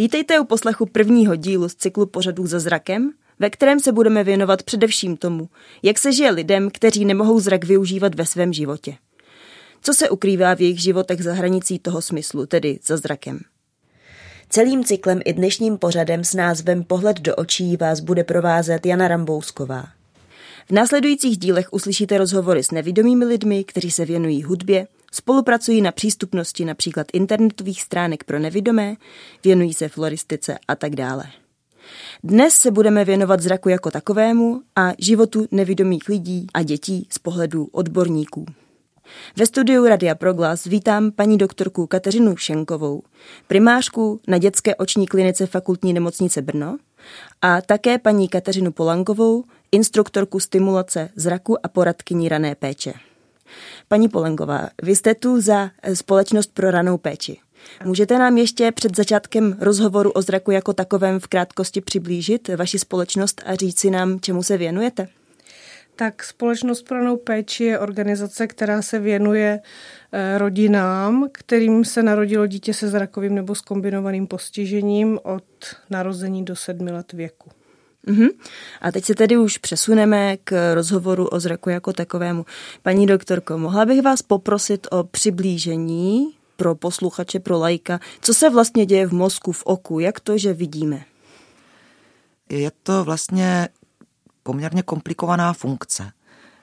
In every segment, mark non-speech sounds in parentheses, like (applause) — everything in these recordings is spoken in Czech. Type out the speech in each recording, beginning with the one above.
Vítejte u poslechu prvního dílu z cyklu pořadů za zrakem, ve kterém se budeme věnovat především tomu, jak se žije lidem, kteří nemohou zrak využívat ve svém životě. Co se ukrývá v jejich životech za hranicí toho smyslu, tedy za zrakem. Celým cyklem i dnešním pořadem s názvem Pohled do očí vás bude provázet Jana Rambousková. V následujících dílech uslyšíte rozhovory s nevidomými lidmi, kteří se věnují hudbě, spolupracují na přístupnosti například internetových stránek pro nevidomé, věnují se floristice a tak dále. Dnes se budeme věnovat zraku jako takovému a životu nevidomých lidí a dětí z pohledu odborníků. Ve studiu Radia Proglas vítám paní doktorku Kateřinu Šenkovou, primářku na dětské oční klinice fakultní nemocnice Brno a také paní Kateřinu Polankovou, instruktorku stimulace zraku a poradkyní rané péče. Paní Polengová, vy jste tu za Společnost pro ranou péči. Můžete nám ještě před začátkem rozhovoru o zraku jako takovém v krátkosti přiblížit vaši společnost a říci nám, čemu se věnujete? Tak Společnost pro ranou péči je organizace, která se věnuje eh, rodinám, kterým se narodilo dítě se zrakovým nebo s kombinovaným postižením od narození do sedmi let věku. Uhum. A teď se tedy už přesuneme k rozhovoru o zraku jako takovému. Paní doktorko, mohla bych vás poprosit o přiblížení pro posluchače, pro lajka, co se vlastně děje v mozku, v oku, jak to, že vidíme? Je to vlastně poměrně komplikovaná funkce.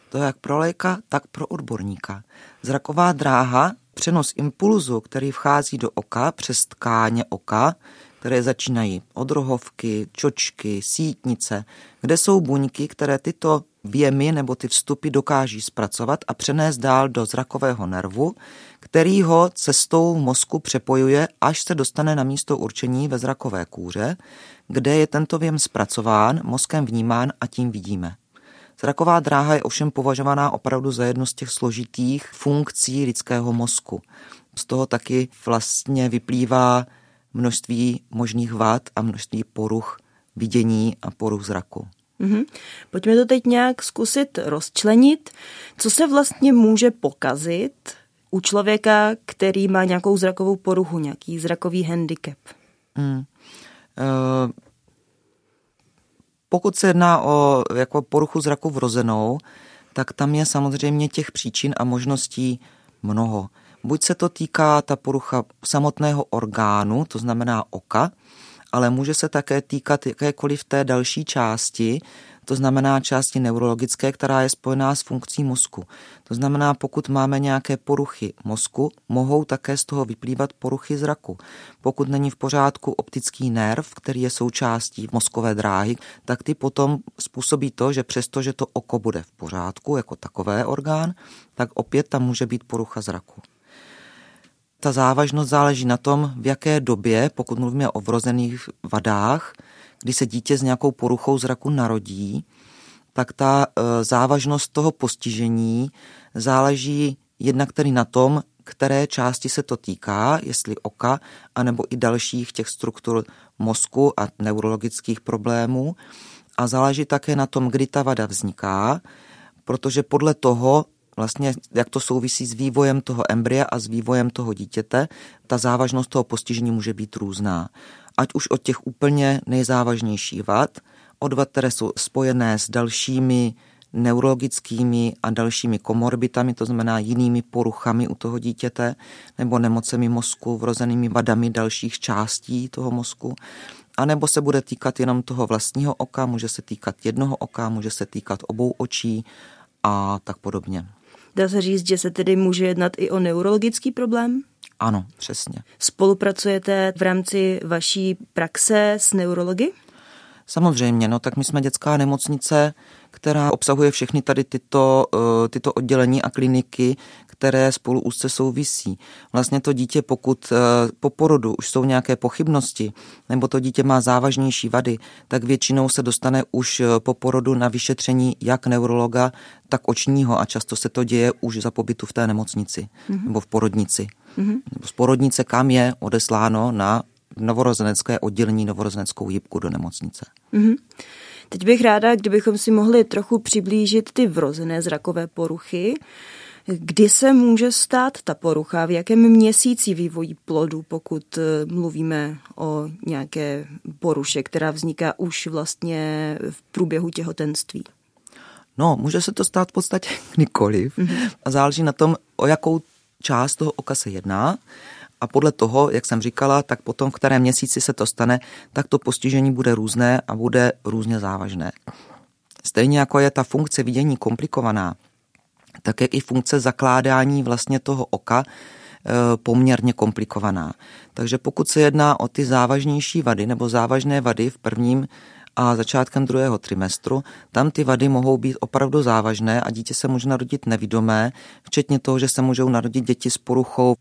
To jak pro léka, tak pro odborníka. Zraková dráha, přenos impulzu, který vchází do oka přes tkáně oka, které začínají od rohovky, čočky, sítnice, kde jsou buňky, které tyto věmy nebo ty vstupy dokáží zpracovat a přenést dál do zrakového nervu, který ho cestou mozku přepojuje, až se dostane na místo určení ve zrakové kůře, kde je tento věm zpracován, mozkem vnímán a tím vidíme. Zraková dráha je ovšem považovaná opravdu za jednu z těch složitých funkcí lidského mozku. Z toho taky vlastně vyplývá množství možných vád a množství poruch vidění a poruch zraku. Mm-hmm. Pojďme to teď nějak zkusit rozčlenit. Co se vlastně může pokazit u člověka, který má nějakou zrakovou poruchu, nějaký zrakový handicap? Mm. Uh, pokud se jedná o jako poruchu zraku vrozenou, tak tam je samozřejmě těch příčin a možností mnoho. Buď se to týká ta porucha samotného orgánu, to znamená oka, ale může se také týkat jakékoliv té další části, to znamená části neurologické, která je spojená s funkcí mozku. To znamená, pokud máme nějaké poruchy mozku, mohou také z toho vyplývat poruchy zraku. Pokud není v pořádku optický nerv, který je součástí mozkové dráhy, tak ty potom způsobí to, že přesto, že to oko bude v pořádku jako takové orgán, tak opět tam může být porucha zraku. Ta závažnost záleží na tom, v jaké době, pokud mluvíme o vrozených vadách, kdy se dítě s nějakou poruchou zraku narodí, tak ta e, závažnost toho postižení záleží jednak tedy na tom, které části se to týká, jestli oka, anebo i dalších těch struktur mozku a neurologických problémů. A záleží také na tom, kdy ta vada vzniká, protože podle toho vlastně, jak to souvisí s vývojem toho embrya a s vývojem toho dítěte, ta závažnost toho postižení může být různá. Ať už od těch úplně nejzávažnějších vad, od vad, které jsou spojené s dalšími neurologickými a dalšími komorbitami, to znamená jinými poruchami u toho dítěte, nebo nemocemi mozku, vrozenými vadami dalších částí toho mozku, a nebo se bude týkat jenom toho vlastního oka, může se týkat jednoho oka, může se týkat obou očí a tak podobně. Dá se říct, že se tedy může jednat i o neurologický problém? Ano, přesně. Spolupracujete v rámci vaší praxe s neurology? Samozřejmě, no tak my jsme dětská nemocnice, která obsahuje všechny tady tyto, eh, tyto oddělení a kliniky, které spolu úzce souvisí. Vlastně to dítě, pokud eh, po porodu už jsou nějaké pochybnosti, nebo to dítě má závažnější vady, tak většinou se dostane už eh, po porodu na vyšetření jak neurologa, tak očního a často se to děje už za pobytu v té nemocnici mm-hmm. nebo v porodnici. Mm-hmm. Nebo z porodnice, kam je odesláno na novorozenecké oddělení, novorozeneckou jípku do nemocnice. Mm-hmm. Teď bych ráda, kdybychom si mohli trochu přiblížit ty vrozené zrakové poruchy. Kdy se může stát ta porucha? V jakém měsíci vývojí plodu, pokud eh, mluvíme o nějaké poruše, která vzniká už vlastně v průběhu těhotenství? No, může se to stát v podstatě (laughs) kdykoliv mm-hmm. a záleží na tom, o jakou část toho oka se jedná a podle toho, jak jsem říkala, tak potom v kterém měsíci se to stane, tak to postižení bude různé a bude různě závažné. Stejně jako je ta funkce vidění komplikovaná, tak jak i funkce zakládání vlastně toho oka e, poměrně komplikovaná. Takže pokud se jedná o ty závažnější vady nebo závažné vady v prvním a začátkem druhého trimestru, tam ty vady mohou být opravdu závažné a dítě se může narodit nevidomé, včetně toho, že se můžou narodit děti s poruchou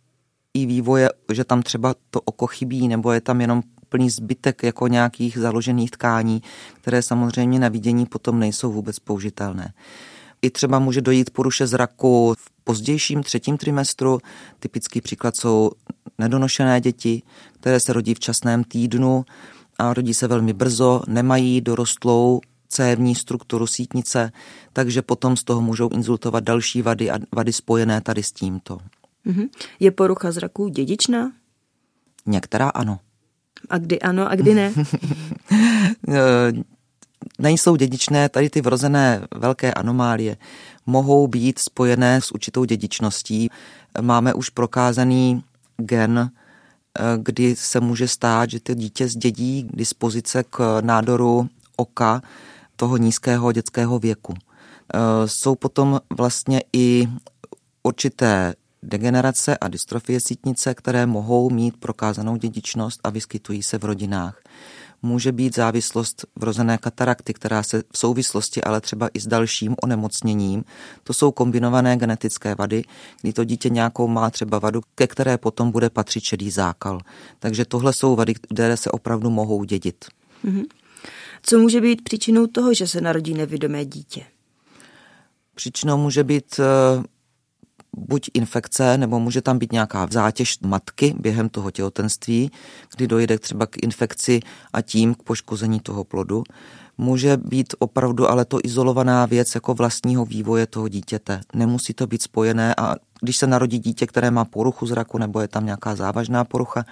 i vývoje, že tam třeba to oko chybí nebo je tam jenom plný zbytek jako nějakých založených tkání, které samozřejmě na vidění potom nejsou vůbec použitelné. I třeba může dojít poruše zraku v pozdějším třetím trimestru. Typický příklad jsou nedonošené děti, které se rodí v časném týdnu a rodí se velmi brzo, nemají dorostlou cévní strukturu sítnice, takže potom z toho můžou inzultovat další vady a vady spojené tady s tímto. Mhm. Je porucha zraku dědičná? Některá ano. A kdy ano a kdy ne? (laughs) (laughs) Nejsou dědičné, tady ty vrozené velké anomálie mohou být spojené s určitou dědičností. Máme už prokázaný gen, eh, kdy se může stát, že to dítě zdědí dispozice k nádoru oka toho nízkého dětského věku. Eh, jsou potom vlastně i určité degenerace a dystrofie sítnice, které mohou mít prokázanou dědičnost a vyskytují se v rodinách. Může být závislost vrozené katarakty, která se v souvislosti ale třeba i s dalším onemocněním. To jsou kombinované genetické vady, kdy to dítě nějakou má třeba vadu, ke které potom bude patřit šedý zákal. Takže tohle jsou vady, které se opravdu mohou dědit. Mm-hmm. Co může být příčinou toho, že se narodí nevidomé dítě? Příčinou může být eh, buď infekce, nebo může tam být nějaká zátěž matky během toho těhotenství, kdy dojde třeba k infekci a tím k poškození toho plodu. Může být opravdu ale to izolovaná věc jako vlastního vývoje toho dítěte. Nemusí to být spojené a když se narodí dítě, které má poruchu zraku nebo je tam nějaká závažná porucha,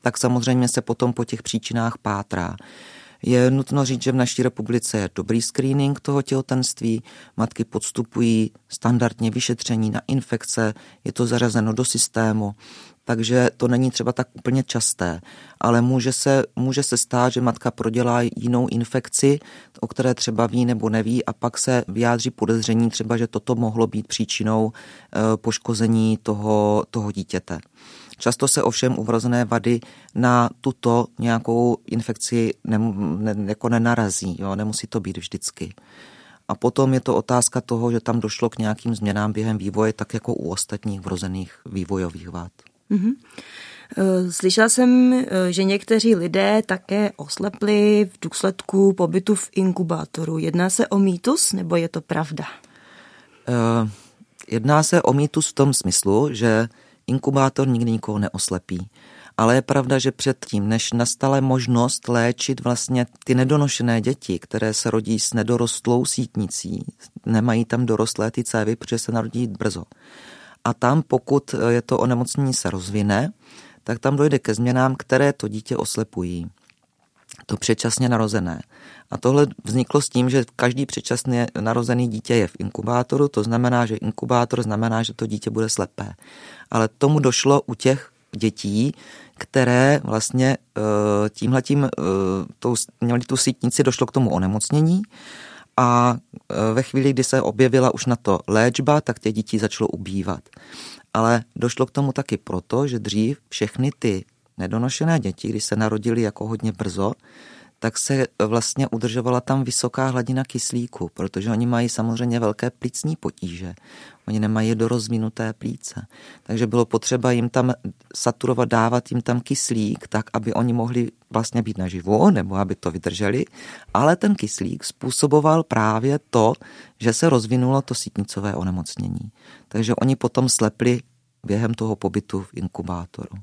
tak samozřejmě se potom po těch příčinách pátrá. Je nutno říct, že v naší republice je dobrý screening toho těhotenství. Matky podstupují standardně vyšetření na infekce, je to zařazeno do systému, takže to není třeba tak úplně časté, ale může se, může se stát, že matka prodělá jinou infekci, o které třeba ví nebo neví a pak se vyjádří podezření třeba, že toto mohlo být příčinou eh, poškození toho, toho dítěte. Často se ovšem uvrozené vady na tuto nějakou infekci ne, ne, jako nenarazí, jo? nemusí to být vždycky. A potom je to otázka toho, že tam došlo k nějakým změnám během vývoje, tak jako u ostatních vrozených vývojových vád. Mm-hmm. Slyšela jsem, eh, že někteří lidé také oslepli v důsledku pobytu v inkubátoru. Jedná se o mýtus nebo je to pravda? Uh, jedná se o mýtus v tom smyslu, že Inkubátor nikdy nikoho neoslepí. Ale je pravda, že předtím, než nastala možnost léčit vlastně ty nedonošené děti, které se rodí s nedorostlou sítnicí, nemají tam dorostlé ty cévy, protože se narodí brzo. A tam, pokud je to onemocnění se rozvine, tak tam dojde ke změnám, které to dítě oslepují. To předčasně narozené. A tohle vzniklo s tím, že každý předčasně narozený dítě je v inkubátoru, to znamená, že inkubátor znamená, že to dítě bude slepé. Ale tomu došlo u těch dětí, které vlastně eh, tímhletím, eh, tou, měli tu sítnici, došlo k tomu onemocnění a eh, ve chvíli, kdy se objevila už na to léčba, tak těch dětí začalo ubývat. Ale došlo k tomu taky proto, že dřív všechny ty nedonošené děti, když se narodili jako hodně brzo, tak se vlastně udržovala tam vysoká hladina kyslíku, protože oni mají samozřejmě velké plicní potíže. Oni nemají dorozvinuté plíce. Takže bylo potřeba jim tam saturovat, dávat jim tam kyslík, tak, aby oni mohli vlastně být naživu, nebo aby to vydrželi. Ale ten kyslík způsoboval právě to, že se rozvinulo to sítnicové onemocnění. Takže oni potom slepli během toho pobytu v inkubátoru.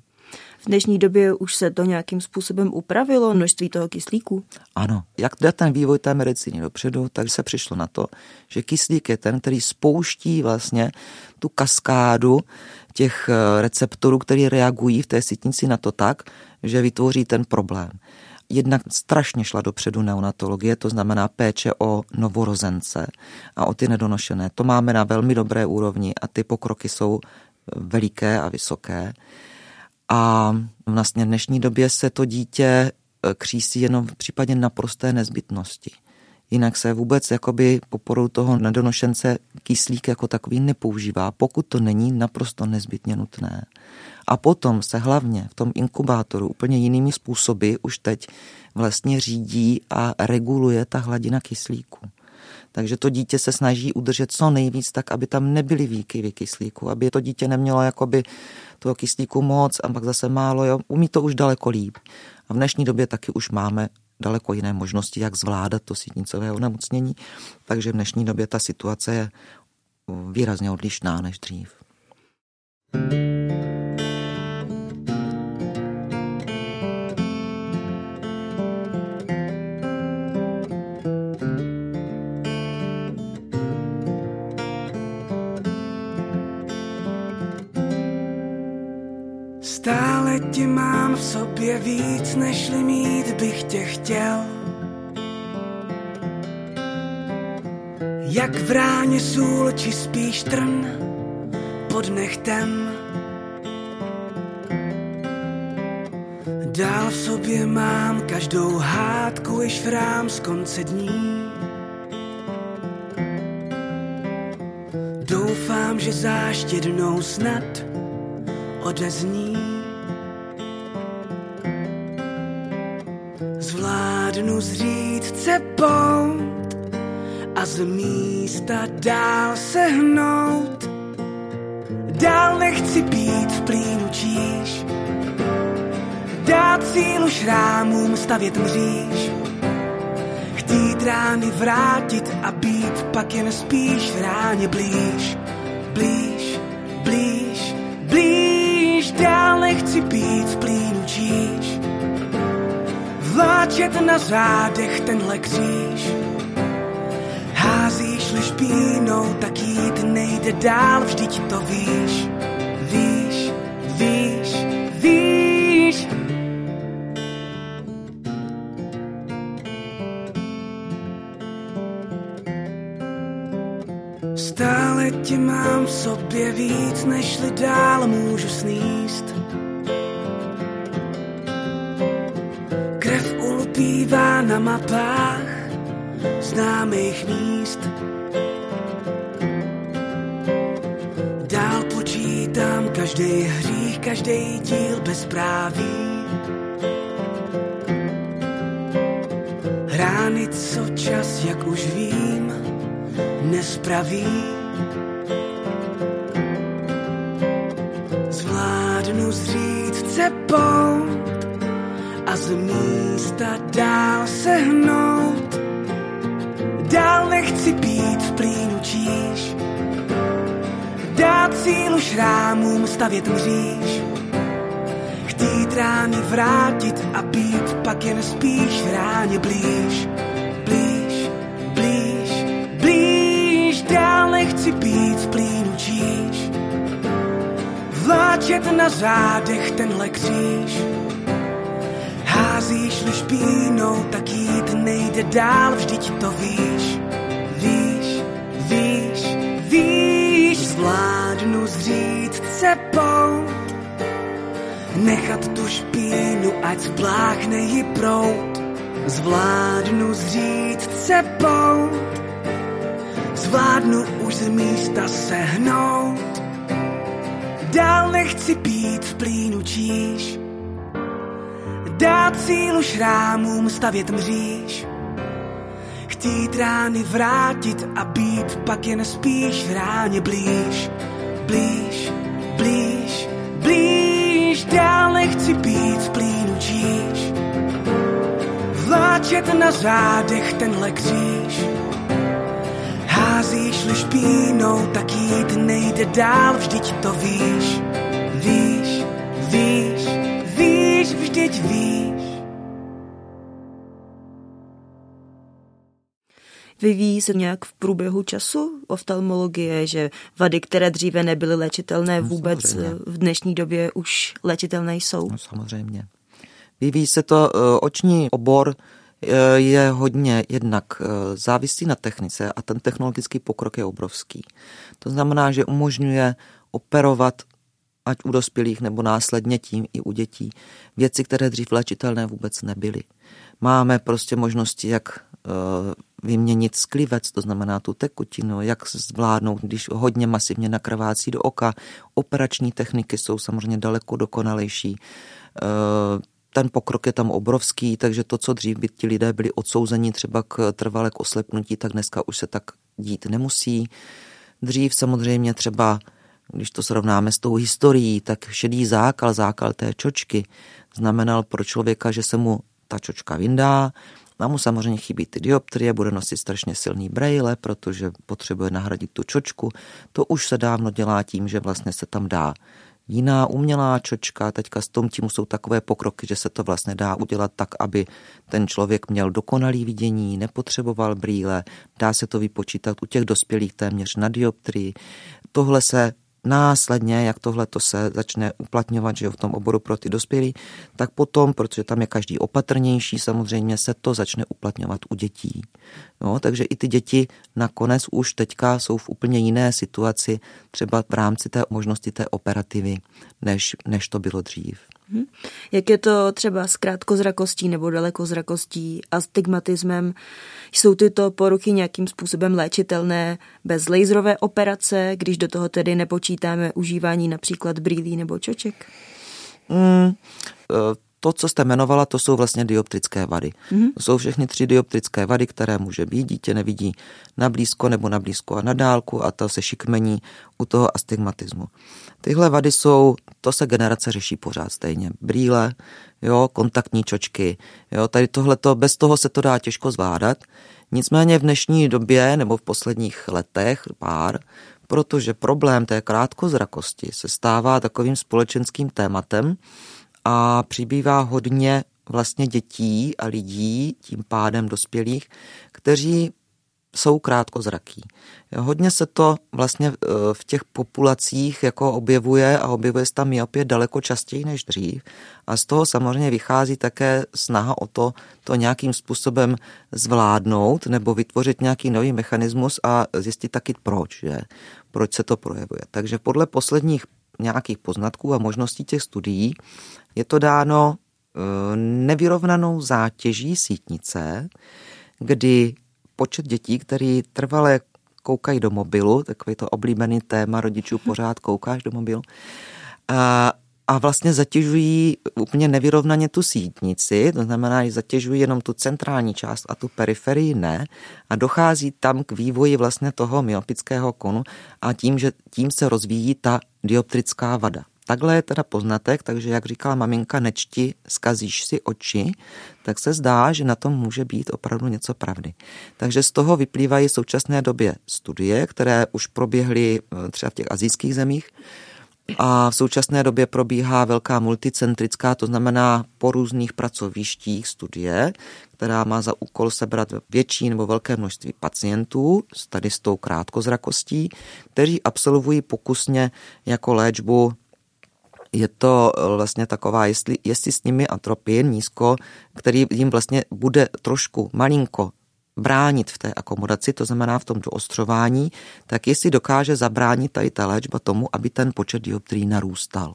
V dnešní době už se to nějakým způsobem upravilo, množství toho kyslíku? Ano, jak jde ten vývoj té medicíny dopředu, tak se přišlo na to, že kyslík je ten, který spouští vlastně tu kaskádu těch eh, receptorů, které reagují v té sítnici na to tak, že vytvoří ten problém. Jednak strašně šla dopředu neonatologie, to znamená péče o novorozence a o ty nedonošené. To máme na velmi dobré úrovni a ty pokroky jsou veliké a vysoké. A vlastně v dnešní době se to dítě eh, křísí jenom v případě naprosté nezbytnosti. Jinak se vůbec jakoby po porodu toho nedonošence kyslík jako takový nepoužívá, pokud to není naprosto nezbytně nutné. A potom se hlavně v tom inkubátoru úplně jinými způsoby už teď vlastně řídí a reguluje ta hladina kyslíku. Takže to dítě se snaží udržet co nejvíc tak, aby tam nebyly výkyvy kyslíku, aby to dítě nemělo jakoby toho kyslíku moc a pak zase málo, jo. umí to už daleko líp. A v dnešní době taky už máme daleko jiné možnosti, jak zvládat to sítnicové onemocnění, takže v dnešní době ta situace je výrazně odlišná než dřív. thank you Tě mám v sobě víc, nežli mít bych tě chtěl. Jak v ráně sůl, či spíš trn pod nechtem. Dál v sobě mám každou hádku i švrám z konce dní. Doufám, že zášť jednou snad odezní. Zvládnu zřít cepou a z místa dál se hnout. Dál nechci být v plínu číš, dát sílu šrámům stavět mříž. Chtít rány vrátit a být pak jen spíš ráně blíž, blíž, blíž, blíž. Dál nechci být vláčet na zádech tenhle kříž. Házíš-li špínou, tak jít nejde dál, vždyť to víš, víš, víš, víš. Stále tě mám v sobě víc, nežli dál můžu sníst. Na mapách známých míst. Dál počítám každý hřích, každý díl bezpráví. Hrány, co čas, jak už vím, nespraví. Sílu šrámům stavět mříž. Chtít rány vrátit a být pak jen spíš ráně blíž, blíž, blíž, blíž. Dál nechci být v plínu číš, vláčet na zádech tenhle kříž házíš-li špínou, tak jít nejde dál, vždyť to víš, zvládnu zřít cepou, nechat tu špínu, ať spláchne ji prout, zvládnu zřít cepou, zvládnu už z místa sehnout, dál nechci být v plínu číš, dát sílu šrámům stavět mříž. Chtít rány vrátit a být pak jen spíš ráně blíž, blíž, blíž, blíž. Dál nechci být v plínu číž. Vláčet na zádech tenhle kříž. Házíš-li špínou, tak jít nejde dál, vždyť to víš, víš, víš, Vyvíjí se nějak v průběhu času oftalmologie, že vady, které dříve nebyly léčitelné, No, vůbec samozřejmě. v dnešní době už léčitelné jsou? No, samozřejmě. Vyvíjí se to, eh, oční obor eh, je hodně jednak eh, závislý na technice a ten technologický pokrok je obrovský. To znamená, že umožňuje operovat ať u dospělých nebo následně tím i u dětí věci, které dřív léčitelné vůbec nebyly. Máme prostě možnosti, jak vyměnit sklivec, to znamená tu tekutinu, jak zvládnout, když hodně masivně nakrvácí do oka. Operační techniky jsou samozřejmě daleko dokonalejší. Eh, ten pokrok je tam obrovský, takže to, co dřív by ti lidé byli odsouzeni třeba k trvalé k oslepnutí, tak dneska už se tak dít nemusí. Dřív samozřejmě třeba, když to srovnáme s tou historií, tak šedý zákal, zákal té čočky, znamenal pro člověka, že se mu ta čočka vyndá, a mu samozřejmě chybí ty dioptrie, bude nosit strašně silný brejle, protože potřebuje nahradit tu čočku. To už se dávno dělá tím, že vlastně se tam dá jiná umělá čočka. Teďka s tom tím jsou takové pokroky, že se to vlastně dá udělat tak, aby ten člověk měl dokonalý vidění, nepotřeboval brýle, dá se to vypočítat u těch dospělých téměř na dioptrii. Tohle se následně, jak tohle to se začne uplatňovat že jo, v tom oboru pro ty dospělí, tak potom, protože tam je každý opatrnější, samozřejmě se to začne uplatňovat u dětí. No, takže i ty děti nakonec už teďka jsou v úplně jiné situaci, třeba v rámci té možnosti té operativy, než, než to bylo dřív. Hm? Jak je to třeba s krátkozrakostí nebo dalekozrakostí a stigmatismem? Jsou tyto poruchy nějakým způsobem léčitelné bez laserové operace, když do toho tedy nepočítáme užívání například brýlí nebo čoček? Mm, to, co jste jmenovala, to jsou vlastně dioptrické vady. Mm-hmm. To jsou všechny tři dioptrické vady, které může být. Dítě nevidí na blízko nebo na blízko a na dálku a to se šikmení u toho astigmatismu. Tyhle vady jsou, to se generace řeší pořád stejně. Brýle, jo, kontaktní čočky, jo, tady tohleto, bez toho se to dá těžko zvládat. Nicméně v dnešní době nebo v posledních letech pár, protože problém té krátkozrakosti se stává takovým společenským tématem, a přibývá hodně vlastně dětí a lidí, tím pádem dospělých, kteří jsou krátkozraký. Hodně se to vlastně v těch populacích jako objevuje a objevuje se tam myopie daleko častěji než dřív. A z toho samozřejmě vychází také snaha o to, to nějakým způsobem zvládnout nebo vytvořit nějaký nový mechanismus a zjistit taky proč, že? proč se to projevuje. Takže podle posledních nějakých poznatků a možností těch studií je to dáno nevyrovnanou zátěží sítnice, kdy počet dětí, který trvale koukají do mobilu, takový to oblíbený téma rodičů, pořád koukáš do mobilu, a, a vlastně zatěžují úplně nevyrovnaně tu sítnici, to znamená, že zatěžují jenom tu centrální část a tu periferii ne a dochází tam k vývoji vlastně toho myopického konu a tím, že tím se rozvíjí ta dioptrická vada. Takhle je teda poznatek, takže jak říkala maminka, nečti, skazíš si oči, tak se zdá, že na tom může být opravdu něco pravdy. Takže z toho vyplývají v současné době studie, které už proběhly třeba v těch azijských zemích, a v současné době probíhá velká multicentrická, to znamená po různých pracovištích studie, která má za úkol sebrat větší nebo velké množství pacientů s tady s tou krátkozrakostí, kteří absolvují pokusně jako léčbu je to vlastně taková, jestli, jestli s nimi atropin nízko, který jim vlastně bude trošku malinko bránit v té akomodaci, to znamená v tom doostřování, tak jestli dokáže zabránit tady ta léčba tomu, aby ten počet dioptrií narůstal.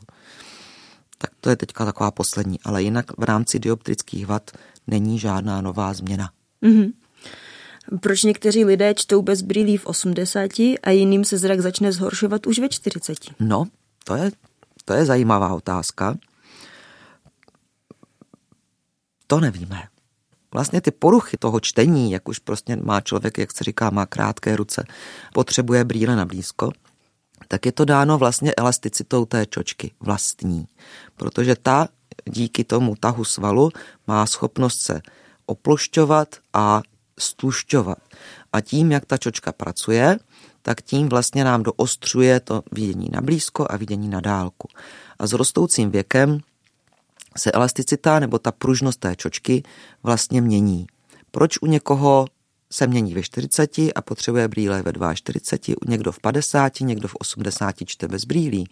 Tak to je teďka taková poslední, ale jinak v rámci dioptrických vad není žádná nová změna. Mm-hmm. Proč někteří lidé čtou bez brýlí v 80 a jiným se zrak začne zhoršovat už ve 40? No, to je, to je zajímavá otázka. To nevíme. Vlastně ty poruchy toho čtení, jak už prostě má člověk, jak se říká, má krátké ruce, potřebuje brýle na blízko, tak je to dáno vlastně elasticitou té čočky vlastní. Protože ta díky tomu tahu svalu má schopnost se oplošťovat a stlušťovat. A tím, jak ta čočka pracuje, tak tím vlastně nám doostřuje to vidění na blízko a vidění na dálku. A s rostoucím věkem se elasticita nebo ta pružnost té čočky vlastně mění. Proč u někoho se mění ve 40 a potřebuje brýle ve 42, někdo v 50, někdo v 80 čte bez brýlí.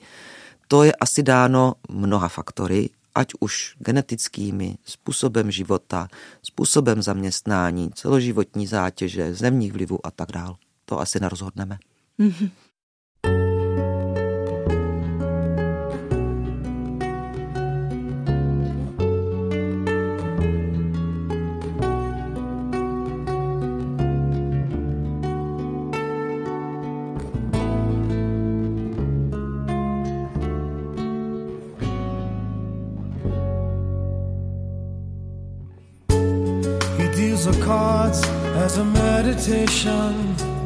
To je asi dáno mnoha faktory, ať už genetickými, způsobem života, způsobem zaměstnání, celoživotní zátěže, zemních vlivů a tak dál. To asi nerozhodneme. Mm-hmm. of cards as a meditation.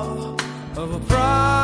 a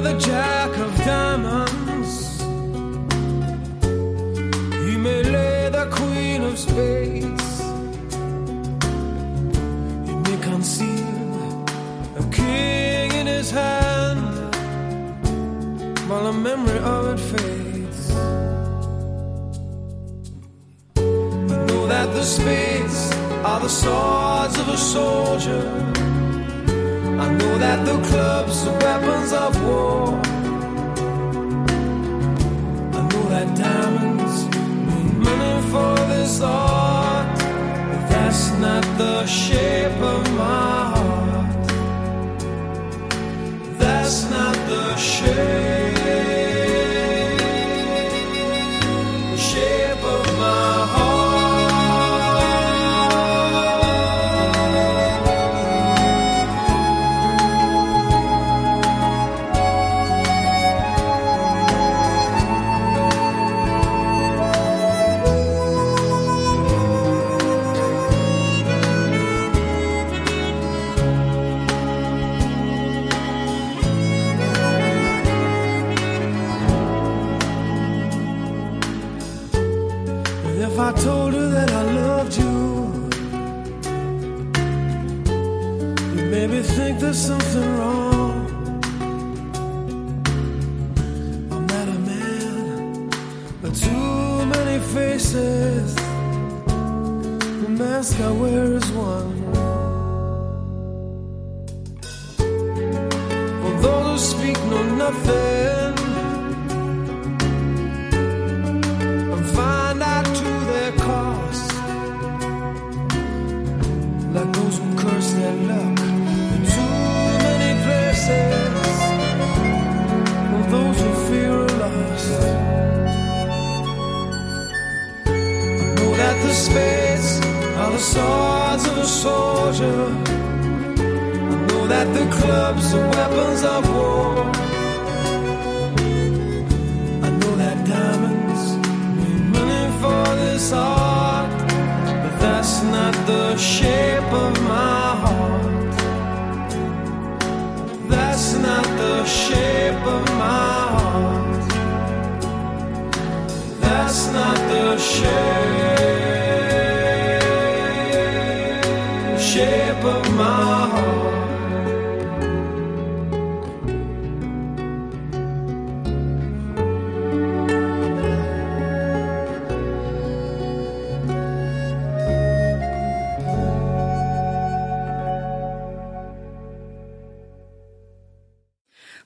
Play the jack of diamonds, he may lay the queen of spades, he may conceal a king in his hand while the memory of it fades. You know that the spades are the swords of a soldier. I know that the clubs are weapons of war.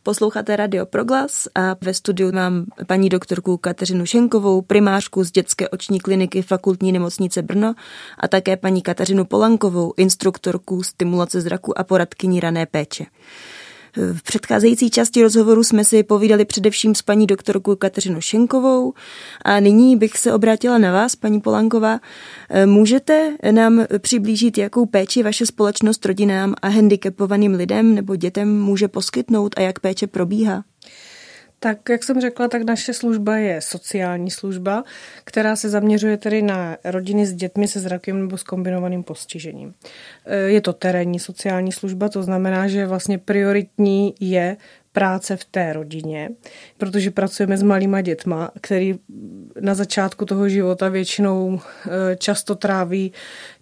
Posloucháte Radio Proglas a ve studiu mám paní doktorku Kateřinu Šenkovou, primářku z dětské oční kliniky fakultní nemocnice Brno a také paní Kateřinu Polankovou, instruktorku stimulace zraku a poradkyní rané péče. V předcházející části rozhovoru jsme si povídali především s paní doktorkou Kateřinou Šenkovou a nyní bych se obrátila na vás, paní Polanková. Můžete nám přiblížit, jakou péči vaše společnost rodinám a handicapovaným lidem nebo dětem může poskytnout a jak péče probíhá? Tak, jak jsem řekla, tak naše služba je sociální služba, která se zaměřuje tedy na rodiny s dětmi se zrakem nebo s kombinovaným postižením. Je to terénní sociální služba, to znamená, že vlastně prioritní je práce v té rodině, protože pracujeme s malýma dětma, který na začátku toho života většinou eh, často tráví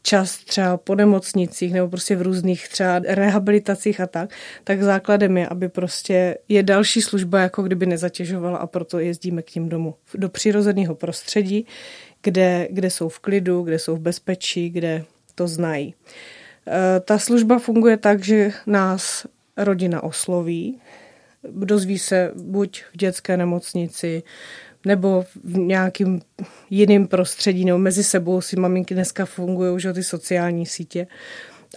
čas třeba po nemocnicích nebo prostě v různých třeba rehabilitacích a tak, tak základem je, aby prostě je další služba, jako kdyby nezatěžovala a proto jezdíme k ním domů do přirozeného prostředí, kde, kde jsou v klidu, kde jsou v bezpečí, kde to znají. Eh, ta služba funguje tak, že nás rodina osloví, dozví se buď v dětské nemocnici, nebo v nějakým jiným prostředí, nebo mezi sebou si maminky dneska fungují už ty sociální sítě.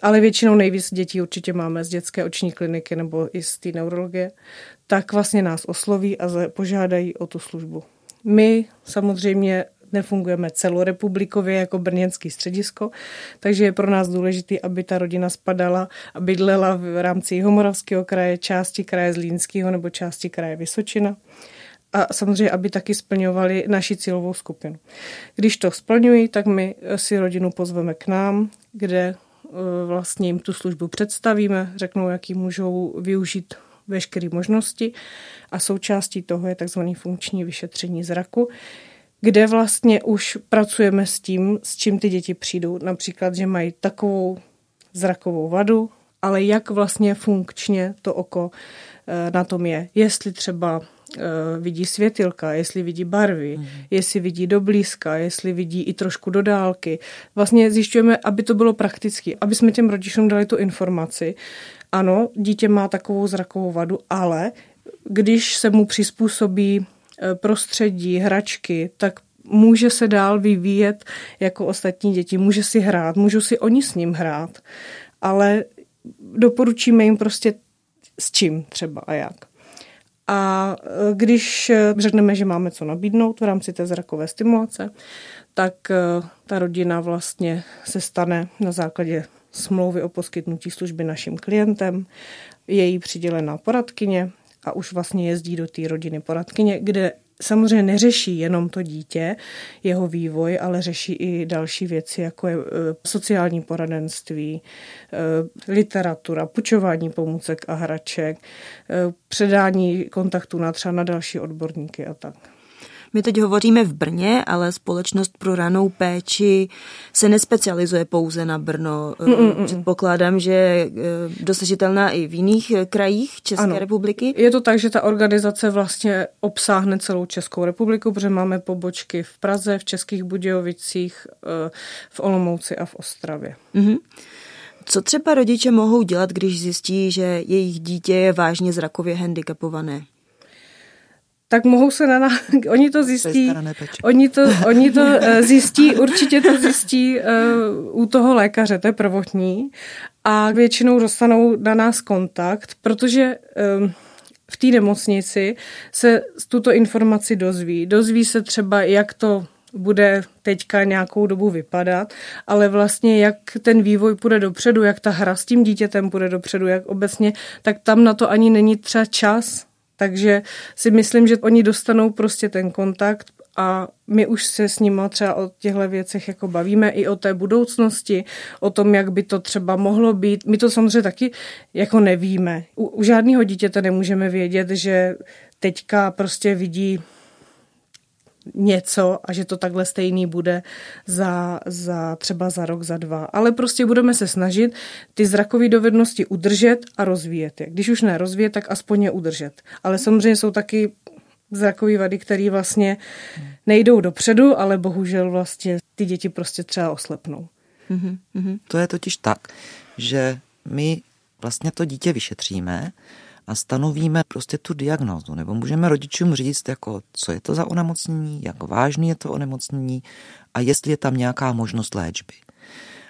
Ale většinou nejvíc dětí určitě máme z dětské oční kliniky nebo i z té neurologie, tak vlastně nás osloví a požádají o tu službu. My samozřejmě nefungujeme celorepublikově jako brněnský středisko, takže je pro nás důležité, aby ta rodina spadala a bydlela v rámci Jihomoravského kraje, části kraje Zlínského nebo části kraje Vysočina a samozřejmě, aby taky splňovali naši cílovou skupinu. Když to splňují, tak my si rodinu pozveme k nám, kde e, vlastně jim tu službu představíme, řeknou, jaký můžou využít veškeré možnosti a součástí toho je takzvaný funkční vyšetření zraku, kde vlastně už pracujeme s tím, s čím ty děti přijdou. Například, že mají takovou zrakovou vadu, ale jak vlastně funkčně to oko eh, na tom je. Jestli třeba eh, vidí světilka, jestli vidí barvy, mm. jestli vidí do blízka, jestli vidí i trošku do dálky. Vlastně zjišťujeme, aby to bylo praktické, aby jsme těm rodičům dali tu informaci. Ano, dítě má takovou zrakovou vadu, ale když se mu přizpůsobí prostředí, hračky, tak může se dál vyvíjet jako ostatní děti. Může si hrát, můžou si oni s ním hrát, ale doporučíme jim prostě s čím třeba a jak. A eh, když eh, řekneme, že máme co nabídnout v rámci té zrakové stimulace, tak ta rodina vlastně se stane na základě smlouvy o poskytnutí služby naším klientem, je jí přidělená poradkyně, a už vlastně jezdí do té rodiny poradkyně, kde samozřejmě neřeší jenom to dítě, jeho vývoj, ale řeší i další věci, jako je e, sociální poradenství, e, literatura, pučování pomůcek a hraček, e, předání kontaktu na třeba na další odborníky a tak. My teď hovoříme v Brně, ale společnost pro ranou péči se nespecializuje pouze na Brno. Mm, mm, mm. Předpokládám, že je dosažitelná i v jiných krajích České ano. republiky. Je to tak, že ta organizace vlastně obsáhne celou Českou republiku, protože máme pobočky v Praze, v Českých Budějovicích, eh, v Olomouci a v Ostravě. Mm-hmm. Co třeba rodiče mohou dělat, když zjistí, že jejich dítě je vážně zrakově handicapované? Tak mohou se na nás, (laughs) oni to zjistí, (laughs) oni to, oni to eh, zjistí, určitě to zjistí uh, u toho lékaře, to je prvotní. A většinou dostanou na nás kontakt, protože um, v té nemocnici se tuto informaci dozví. Dozví se třeba, jak to bude teďka nějakou dobu vypadat, ale vlastně jak ten vývoj půjde dopředu, jak ta hra s tím dítětem půjde dopředu, jak obecně, tak tam na to ani není třeba čas takže si myslím, že oni dostanou prostě ten kontakt a my už se s nimi třeba o těchto věcech jako bavíme i o té budoucnosti, o tom, jak by to třeba mohlo být. My to samozřejmě taky jako nevíme. U, u žádného dítěte nemůžeme vědět, že teďka prostě vidí něco a že to takhle stejný bude za, za třeba za rok, za dva. Ale prostě budeme se snažit ty zrakové dovednosti udržet a rozvíjet je. Když už ne rozvíjet, tak aspoň je udržet. Ale samozřejmě jsou taky zrakové vady, které vlastně nejdou dopředu, ale bohužel vlastně ty děti prostě třeba oslepnou. Mm-hmm. To je totiž tak, že my vlastně to dítě vyšetříme a stanovíme prostě tu diagnózu, nebo můžeme rodičům říct, jako, co je to za onemocnění, jak vážný je to onemocnění a jestli je tam nějaká možnost léčby.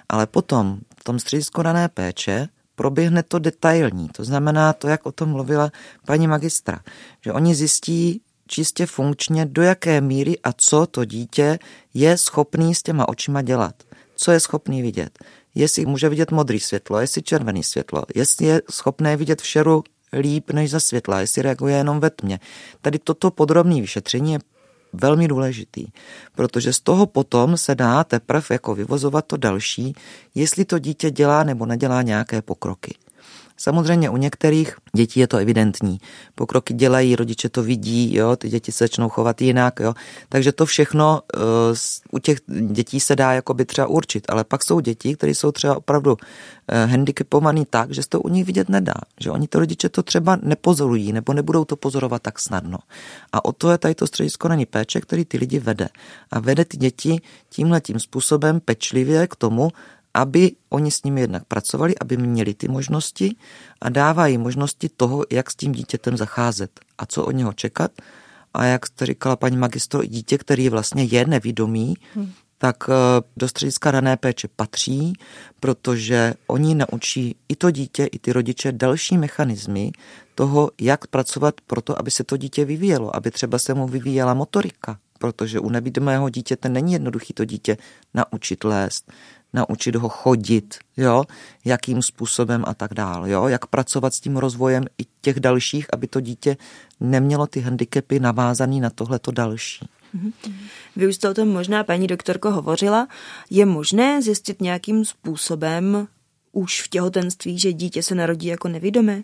Ale potom v tom středisku rané péče proběhne to detailní, to znamená to, jak o tom mluvila paní magistra, že oni zjistí čistě funkčně, do jaké míry a co to dítě je schopný s těma očima dělat. Co je schopný vidět. Jestli může vidět modrý světlo, jestli červený světlo, jestli je schopné vidět v šeru líp než za světla, jestli reaguje jenom ve tmě. Tady toto podrobné vyšetření je velmi důležitý, protože z toho potom se dá teprve jako vyvozovat to další, jestli to dítě dělá nebo nedělá nějaké pokroky. Samozřejmě u některých dětí je to evidentní. Pokroky dělají, rodiče to vidí, jo, ty děti se začnou chovat jinak, jo. Takže to všechno uh, u těch dětí se dá jakoby třeba určit, ale pak jsou děti, které jsou třeba opravdu uh, handicapovaný tak, že se to u nich vidět nedá, že oni to rodiče to třeba nepozorují nebo nebudou to pozorovat tak snadno. A o to je tady to středisko není péče, který ty lidi vede. A vede ty děti tímhle tím způsobem pečlivě k tomu, aby oni s nimi jednak pracovali, aby měli ty možnosti a dávají možnosti toho, jak s tím dítětem zacházet a co od něho čekat. A jak jste říkala paní magistro, dítě, který vlastně je nevědomý, hmm. tak eh, do střediska rané péče patří, protože oni naučí i to dítě, i ty rodiče další mechanismy toho, jak pracovat pro to, aby se to dítě vyvíjelo, aby třeba se mu vyvíjela motorika, protože u nevidomého dítěte není jednoduchý to dítě naučit lézt, naučit ho chodit, jo, jakým způsobem a tak dál, jo, jak pracovat s tím rozvojem i těch dalších, aby to dítě nemělo ty handicapy navázaný na tohleto další. Mhm. Vy už jste o tom možná, paní doktorko, hovořila. Je možné zjistit nějakým způsobem už v těhotenství, že dítě se narodí jako nevidomé?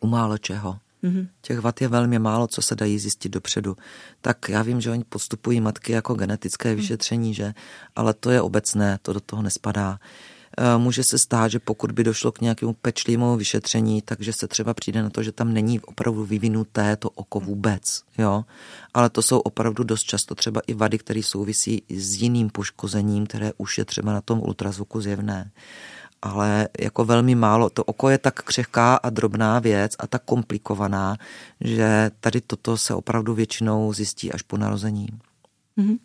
U málo čeho. Mm-hmm. Těch vad je velmi málo, co se dají zjistit dopředu. Tak já vím, že oni postupují matky jako genetické mhm. vyšetření, že? ale to je obecné, to do toho nespadá. E, může se stát, že pokud by došlo k nějakému pečlivému vyšetření, takže se třeba přijde na to, že tam není opravdu vyvinuté to oko vůbec. Jo? Ale to jsou opravdu dost často třeba i vady, které souvisí s jiným poškozením, které už je třeba na tom ultrazvuku zjevné ale jako velmi málo. To oko je tak křehká a drobná věc a tak komplikovaná, že tady toto se opravdu většinou zjistí až po narození. Mm-hmm.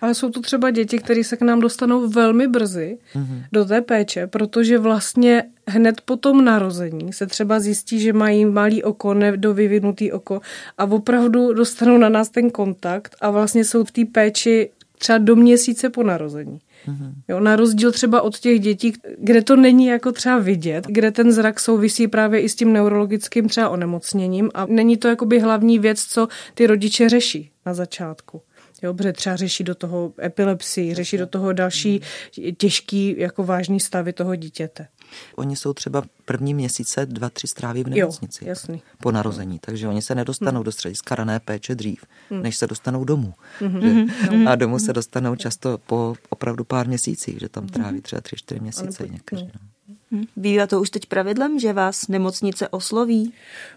Ale jsou to třeba děti, které se k nám dostanou velmi brzy mm-hmm. do té péče, protože vlastně hned po tom narození se třeba zjistí, že mají malý oko, nedovyvinutý oko a opravdu dostanou na nás ten kontakt a vlastně jsou v té péči třeba do měsíce po narození. Jo, na rozdíl třeba od těch dětí, kde to není jako třeba vidět, kde ten zrak souvisí právě i s tím neurologickým třeba onemocněním a není to jakoby hlavní věc, co ty rodiče řeší na začátku. Jo, protože třeba řeší do toho epilepsii, řeší do toho další těžký, jako vážný stavy toho dítěte. Oni jsou třeba první měsíce dva, tři stráví v nemocnici. Jo, jasný. Po narození, takže oni se nedostanou hmm. do střediska rané péče dřív, hmm. než se dostanou domů. Hmm. Že? (laughs) A domů se dostanou často po opravdu pár měsících, že tam tráví třeba tři, čtyři měsíce někteří. No. Hmm. Bývá to už teď pravidlem, že vás nemocnice osloví?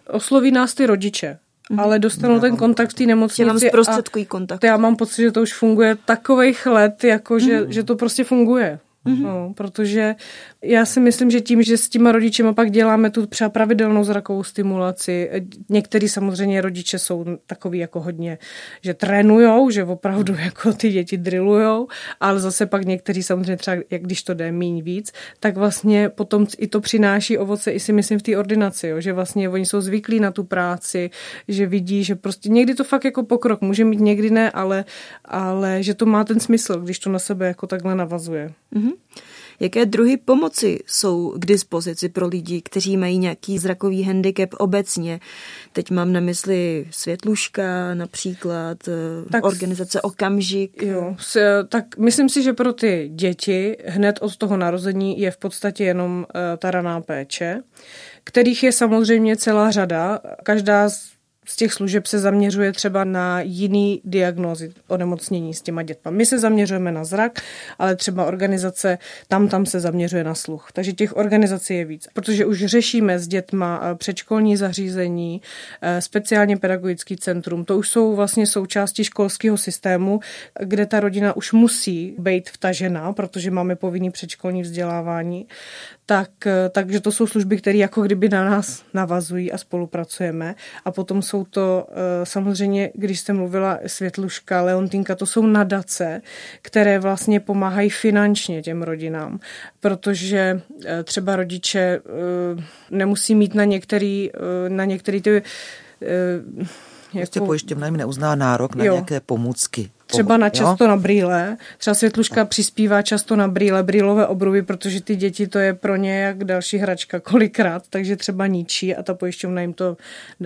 Osloví nás ty rodiče. Mm. ale dostanou ten kontakt v té nemocnici. Že zprostředkují kontakt. Já mám pocit, že to už funguje takových let, jako že, mm. že to prostě funguje. Mm-hmm. No, protože já si myslím, že tím, že s těma rodičema pak děláme tu třeba pravidelnou zrakovou stimulaci, některý samozřejmě rodiče jsou takový jako hodně, že trénujou, že opravdu jako ty děti drillujou, ale zase pak někteří samozřejmě třeba, jak když to jde míň víc, tak vlastně potom i to přináší ovoce i si myslím v té ordinaci, jo, že vlastně oni jsou zvyklí na tu práci, že vidí, že prostě někdy to fakt jako pokrok může mít, někdy ne, ale, ale že to má ten smysl, když to na sebe jako takhle navazuje. Mm-hmm. Jaké druhy pomoci jsou k dispozici pro lidi, kteří mají nějaký zrakový handicap obecně? Teď mám na mysli Světluška například, eh, tak, organizace Okamžik. Jo, tak myslím si, že pro ty děti hned od toho narození je v podstatě jenom uh, ta raná péče, kterých je samozřejmě celá řada. Každá z z těch služeb se zaměřuje třeba na jiný diagnózy onemocnění s těma dětma. My se zaměřujeme na zrak, ale třeba organizace tam tam se zaměřuje na sluch. Takže těch organizací je víc, protože už řešíme s dětma eh, předškolní zařízení, eh, speciálně pedagogický centrum. To už jsou vlastně součástí školského systému, kde ta rodina už musí být vtažená, protože máme povinný předškolní vzdělávání. Tak, takže to jsou služby, které jako kdyby na nás navazují a spolupracujeme. A potom jsou to samozřejmě, když jste mluvila Světluška, Leontinka, to jsou nadace, které vlastně pomáhají finančně těm rodinám, protože třeba rodiče nemusí mít na některý, na některý ty Prostě jako... pojišťovna jim neuzná nárok na jo. nějaké pomůcky. Třeba na často jo? na brýle. Třeba Světluška no. přispívá často na brýle, brýlové obruby, protože ty děti to je pro ně jak další hračka kolikrát, takže třeba ničí a ta pojišťovna jim to,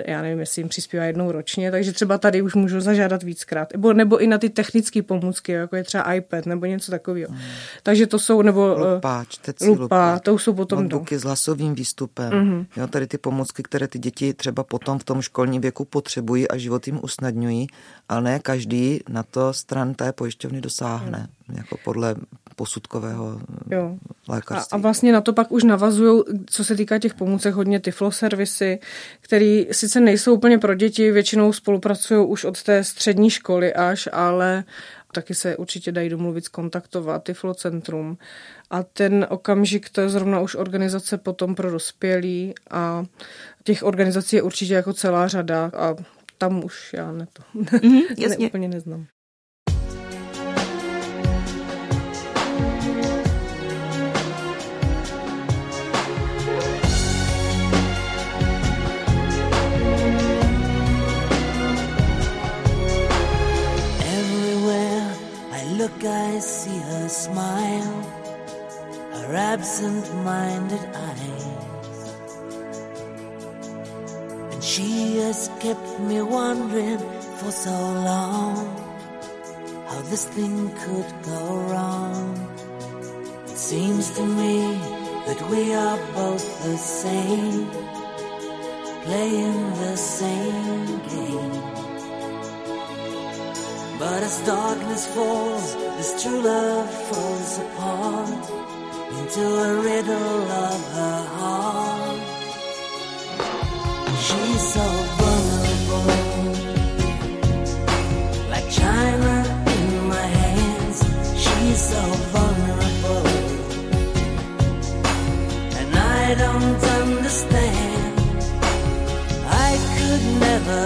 já nevím, jestli jim přispívá jednou ročně, takže třeba tady už můžu zažádat víckrát. Nebo, nebo i na ty technické pomůcky, jako je třeba iPad nebo něco takového. Hmm. Takže to jsou, nebo eh, lupa, čtecí lupa, lupa, to jsou potom notebooky s hlasovým výstupem. Mm-hmm. Jo, tady ty pomůcky, které ty děti třeba potom v tom školním věku potřebují a život jim usnadňují, ale ne každý na to stran té pojišťovny dosáhne, hmm. jako podle posudkového jo. lékařství. A, a vlastně na to pak už navazují, co se týká těch pomůcek, hodně tyfloservisy, které sice nejsou úplně pro děti, většinou spolupracují už od té střední školy až, ale taky se určitě dají domluvit, skontaktovat Tyflocentrum. A ten okamžik, to je zrovna už organizace potom pro dospělí a těch organizací je určitě jako celá řada a tam už já ne to (laughs) mm, jasně. ne, úplně neznám. Look, I see her smile, her absent minded eyes. And she has kept me wondering for so long how this thing could go wrong. It seems to me that we are both the same, playing the same game. But as darkness falls, this true love falls apart into a riddle of her heart. She's so vulnerable, like china in my hands. She's so vulnerable, and I don't understand. I could never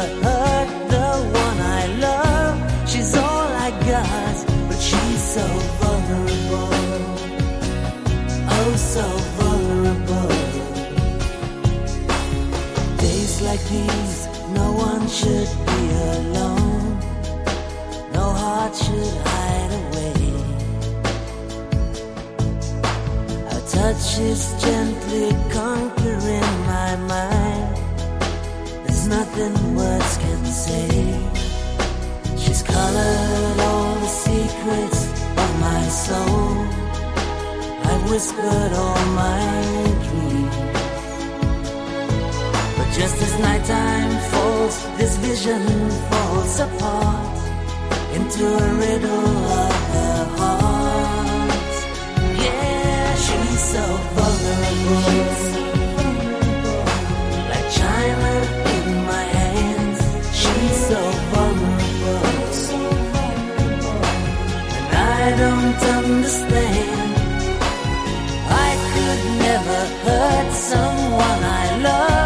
should be alone. No heart should hide away. Her touch is gently conquering my mind. There's nothing words can say. She's colored all the secrets of my soul. I've whispered all my dreams. But just as nighttime falls, this vision falls apart into a riddle of the heart. Yeah, she's so vulnerable. Like china in my hands, she's so vulnerable. And I don't understand. I could never hurt someone I love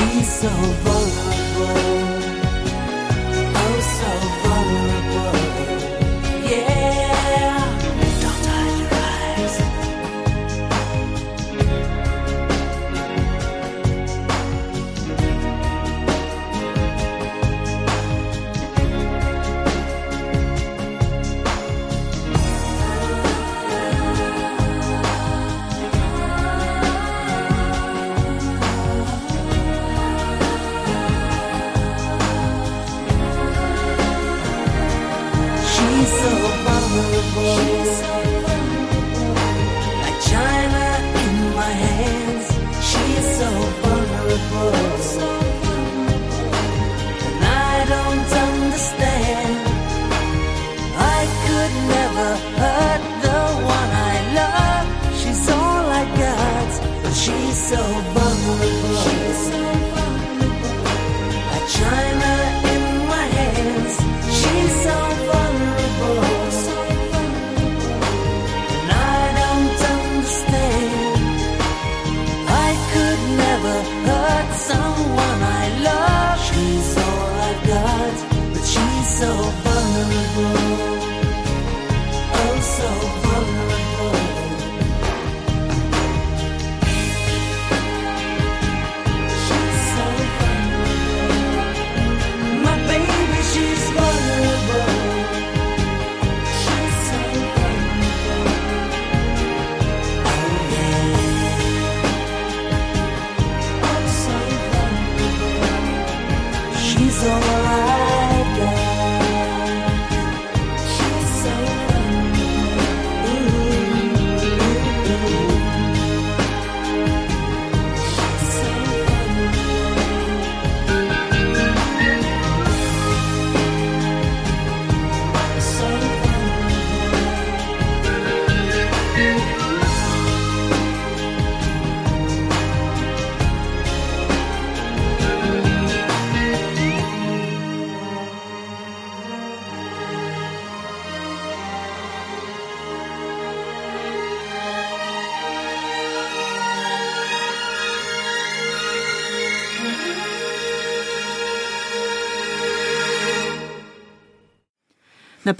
she's so vulnerable.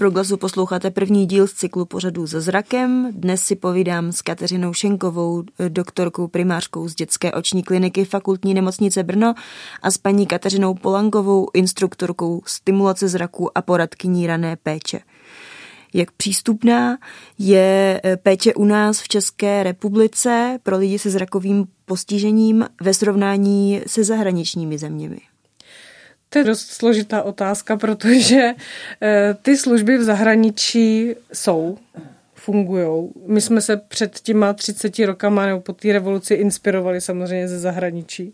Proglasu posloucháte první díl z cyklu pořadů za zrakem. Dnes si povídám s Kateřinou Šenkovou, doktorkou primářkou z dětské oční kliniky fakultní nemocnice Brno a s paní Kateřinou Polankovou, instruktorkou stimulace zraku a poradkyní rané péče. Jak přístupná je eh, péče u nás v České republice pro lidi se zrakovým postižením ve srovnání se zahraničními zeměmi? To je dost složitá otázka, protože eh, ty služby v zahraničí jsou, fungují. My jsme se před těma 30 rokama nebo po té revoluci inspirovali samozřejmě ze zahraničí,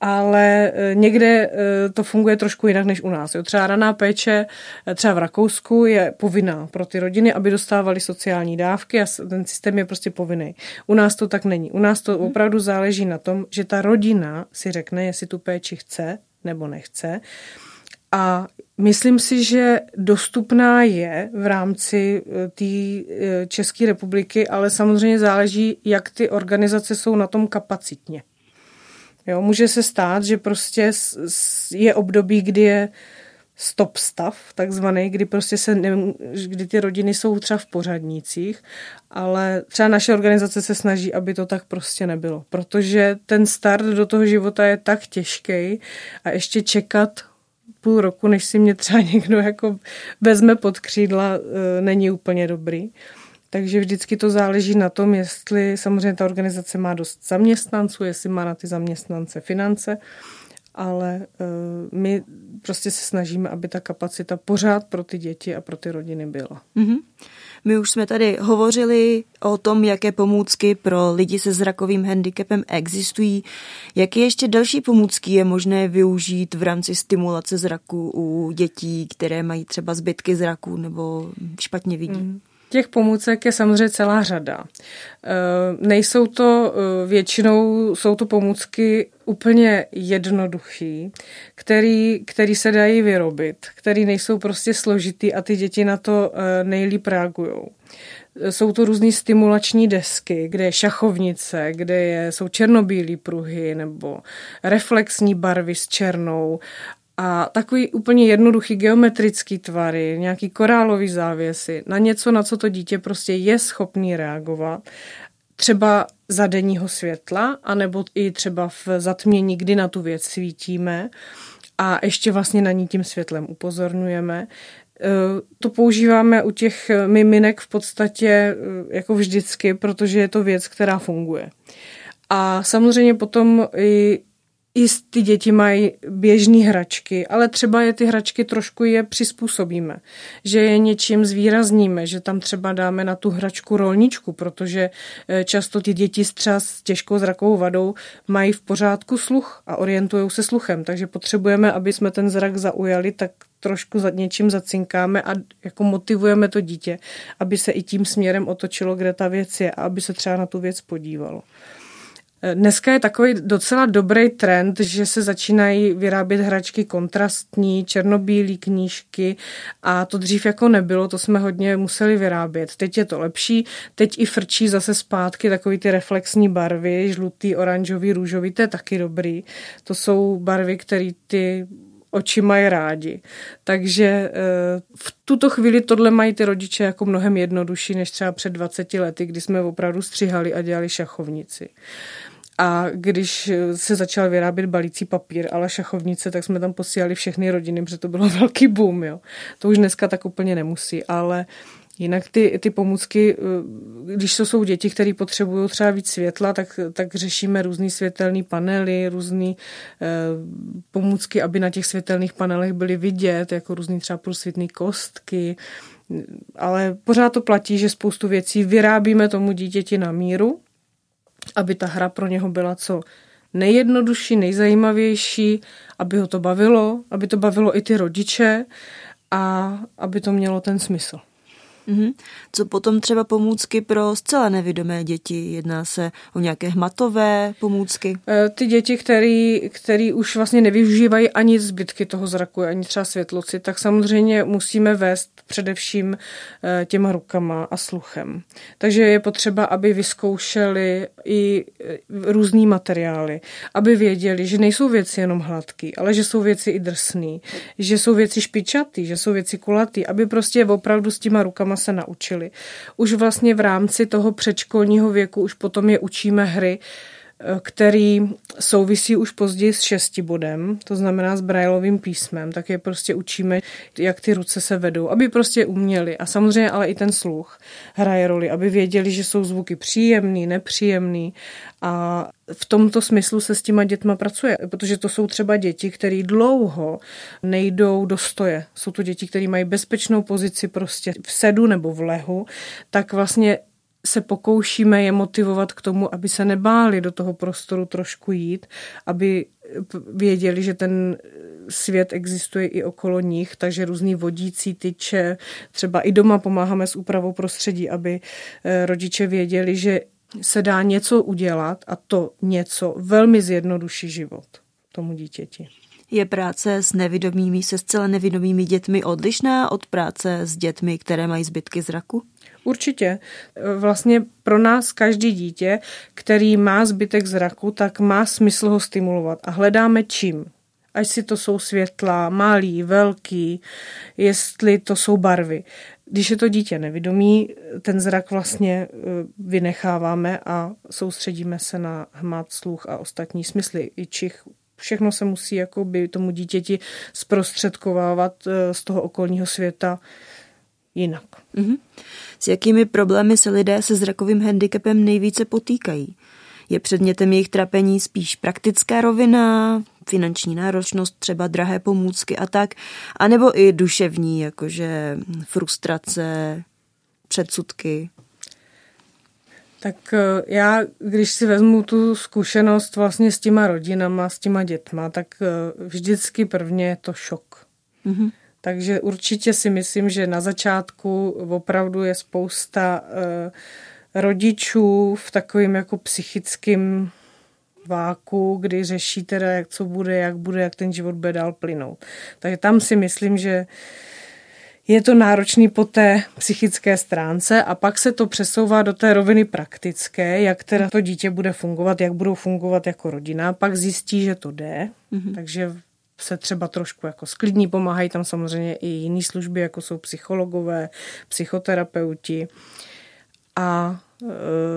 ale eh, někde eh, to funguje trošku jinak než u nás. Jo. Třeba raná péče třeba v Rakousku je povinná pro ty rodiny, aby dostávali sociální dávky a ten systém je prostě povinný. U nás to tak není. U nás to opravdu záleží na tom, že ta rodina si řekne, jestli tu péči chce nebo nechce. A myslím si, že dostupná je v rámci té České republiky, ale samozřejmě záleží, jak ty organizace jsou na tom kapacitně. Jo, může se stát, že prostě je období, kdy je stop stav, takzvaný, kdy prostě se ne, kdy ty rodiny jsou třeba v pořadnících, ale třeba naše organizace se snaží, aby to tak prostě nebylo, protože ten start do toho života je tak těžký a ještě čekat půl roku, než si mě třeba (laughs) někdo jako vezme pod křídla, e, není úplně dobrý. Takže vždycky to záleží na tom, jestli samozřejmě ta organizace má dost zaměstnanců, jestli má na ty zaměstnance finance, ale uh, my prostě se snažíme, aby ta kapacita pořád pro ty děti a pro ty rodiny byla. Mm-hmm. My už jsme tady hovořili o tom, jaké pomůcky pro lidi se zrakovým handicapem existují. Jaké ještě další pomůcky je možné využít v rámci stimulace zraku u dětí, které mají třeba zbytky zraku nebo špatně vidí? Mm. Těch pomůcek je samozřejmě celá řada. Nejsou to většinou, jsou to pomůcky úplně jednoduchý, který, který se dají vyrobit, který nejsou prostě složitý a ty děti na to nejlíp reagují. Jsou to různé stimulační desky, kde je šachovnice, kde je, jsou černobílé pruhy nebo reflexní barvy s černou a takový úplně jednoduchý geometrický tvary, nějaký korálový závěsy, na něco, na co to dítě prostě je schopný reagovat, třeba za denního světla, anebo i třeba v zatmění, kdy na tu věc svítíme a ještě vlastně na ní tím světlem upozorňujeme. To používáme u těch miminek v podstatě jako vždycky, protože je to věc, která funguje. A samozřejmě potom i i ty děti mají běžné hračky, ale třeba je ty hračky trošku je přizpůsobíme, že je něčím zvýrazníme, že tam třeba dáme na tu hračku rolničku, protože často ty děti třeba s těžkou zrakovou vadou mají v pořádku sluch a orientují se sluchem, takže potřebujeme, aby jsme ten zrak zaujali, tak trošku za něčím zacinkáme a jako motivujeme to dítě, aby se i tím směrem otočilo, kde ta věc je a aby se třeba na tu věc podívalo. Dneska je takový docela dobrý trend, že se začínají vyrábět hračky kontrastní, černobílé knížky a to dřív jako nebylo, to jsme hodně museli vyrábět. Teď je to lepší, teď i frčí zase zpátky takový ty reflexní barvy, žlutý, oranžový, růžový, to je taky dobrý. To jsou barvy, které ty oči mají rádi. Takže eh, v tuto chvíli tohle mají ty rodiče jako mnohem jednodušší, než třeba před 20 lety, kdy jsme opravdu střihali a dělali šachovnici. A když se začal vyrábět balící papír, ale šachovnice, tak jsme tam posílali všechny rodiny, protože to bylo (laughs) velký boom. Jo. To už dneska tak úplně nemusí, ale Jinak ty, ty pomůcky, eh, když to jsou děti, které potřebují třeba víc světla, tak, tak řešíme různý světelný panely, různé eh, pomůcky, aby na těch světelných panelech byly vidět, jako různý třeba průsvitný kostky, ale pořád to platí, že spoustu věcí vyrábíme tomu dítěti na míru, aby ta hra pro něho byla co nejjednodušší, nejzajímavější, aby ho to bavilo, aby to bavilo i ty rodiče a aby to mělo ten smysl. Mhm. Co potom třeba pomůcky pro zcela nevidomé děti? Jedná se o nějaké hmatové pomůcky? E, Ty děti, který, který už vlastně nevyužívají ani zbytky toho zraku, ani třeba světloci, tak samozřejmě musíme vést především e, těma rukama a sluchem. Takže je potřeba, aby vyzkoušeli i e, různý materiály, aby věděli, že nejsou věci jenom hladký, ale že jsou věci i drsný, že jsou věci špičatý, že jsou věci kulatý, aby prostě opravdu s těma rukama se naučili. Už vlastně v rámci toho předškolního věku už potom je učíme hry, který souvisí už později s šesti bodem, to znamená s brajlovým písmem, tak je prostě učíme, jak ty ruce se vedou, aby prostě uměli. A samozřejmě ale i ten sluch hraje roli, aby věděli, že jsou zvuky příjemný, nepříjemný a v tomto smyslu se s těma dětma pracuje, protože to jsou třeba děti, které dlouho nejdou do stoje. Jsou to děti, které mají bezpečnou pozici prostě v sedu nebo v lehu, tak vlastně se pokoušíme je motivovat k tomu, aby se nebáli do toho prostoru trošku jít, aby věděli, že ten svět existuje i okolo nich, takže různý vodící tyče, třeba i doma pomáháme s úpravou prostředí, aby eh, rodiče věděli, že se dá něco udělat a to něco velmi zjednoduší život tomu dítěti. Je práce s nevidomými, se zcela nevidomými dětmi odlišná od práce s dětmi, které mají zbytky zraku? Určitě. Vlastně pro nás každý dítě, který má zbytek zraku, tak má smysl ho stimulovat a hledáme čím. Ať si to jsou světla, malý, velký, jestli to jsou barvy. Když je to dítě nevidomí, ten zrak vlastně eh, vynecháváme a soustředíme se na hmat, sluch a ostatní smysly. I čich, všechno se musí jako by tomu dítěti zprostředkovávat eh, z toho okolního světa jinak. Mhm. S jakými problémy se lidé se zrakovým handicapem nejvíce potýkají? Je předmětem jejich trapení spíš praktická rovina, finanční náročnost, třeba drahé pomůcky a tak, anebo i duševní, jakože frustrace, předsudky? Tak eh, já, když si vezmu tu zkušenost vlastně s těma rodinama, s těma dětma, tak eh, vždycky prvně je to šok. Mm-hmm. Takže určitě si myslím, že na začátku opravdu je spousta uh, rodičů v takovým jako psychickém váku, kdy řeší teda, jak co bude, jak bude, jak ten život bude dál plynout. Takže tam si myslím, že je to náročný po té psychické stránce a pak se to přesouvá do té roviny praktické, jak teda to dítě bude fungovat, jak budou fungovat jako rodina. Pak zjistí, že to jde, mm-hmm. takže se třeba trošku jako sklidní, pomáhají tam samozřejmě i jiné služby, jako jsou psychologové, psychoterapeuti. A e,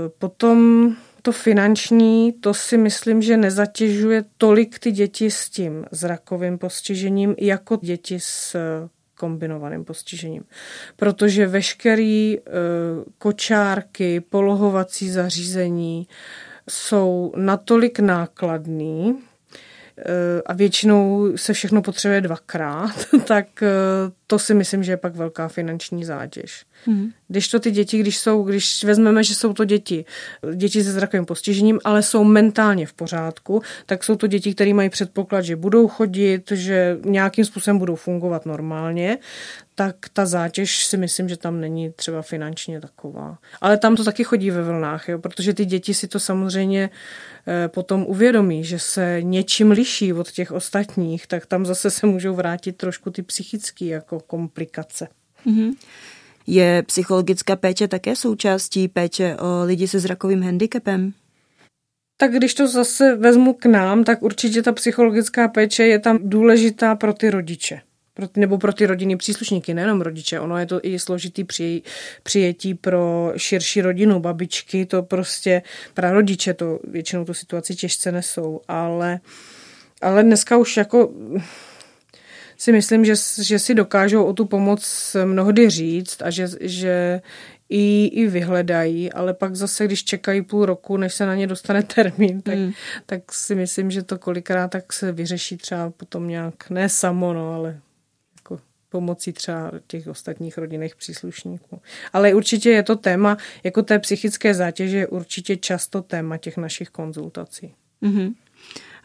potom to finanční, to si myslím, že nezatěžuje tolik ty děti s tím zrakovým postižením, jako děti s kombinovaným postižením. Protože veškerý e, kočárky, polohovací zařízení jsou natolik nákladný, a většinou se všechno potřebuje dvakrát, (laughs) tak eh, to si myslím, že je pak velká finanční zátěž. Mm. Když to ty děti, když jsou, když vezmeme, že jsou to děti, děti se zrakovým postižením, ale jsou mentálně v pořádku, tak jsou to děti, které mají předpoklad, že budou chodit, že nějakým způsobem budou fungovat normálně, tak ta zátěž si myslím, že tam není třeba finančně taková. Ale tam to taky chodí ve vlnách, jo, protože ty děti si to samozřejmě eh, potom uvědomí, že se něčím liší od těch ostatních, tak tam zase se můžou vrátit trošku ty psychické jako komplikace. Mm-hmm. Je psychologická péče také součástí péče o lidi se zrakovým handicapem? Tak když to zase vezmu k nám, tak určitě ta psychologická péče je tam důležitá pro ty rodiče. Pro nebo pro ty rodinný příslušníky, nejenom rodiče. Ono je to i složitý při, přijetí pro širší rodinu, babičky, to prostě, pra rodiče to většinou tu situaci těžce nesou, ale, ale dneska už jako si myslím, že, že si dokážou o tu pomoc mnohdy říct a že, že i, i vyhledají, ale pak zase, když čekají půl roku, než se na ně dostane termín, tak, mm. tak si myslím, že to kolikrát tak se vyřeší třeba potom nějak, ne samo, no, ale pomocí třeba těch ostatních rodinných příslušníků. Ale určitě je to téma, jako té psychické zátěže je určitě často téma těch našich konzultací. Mm-hmm.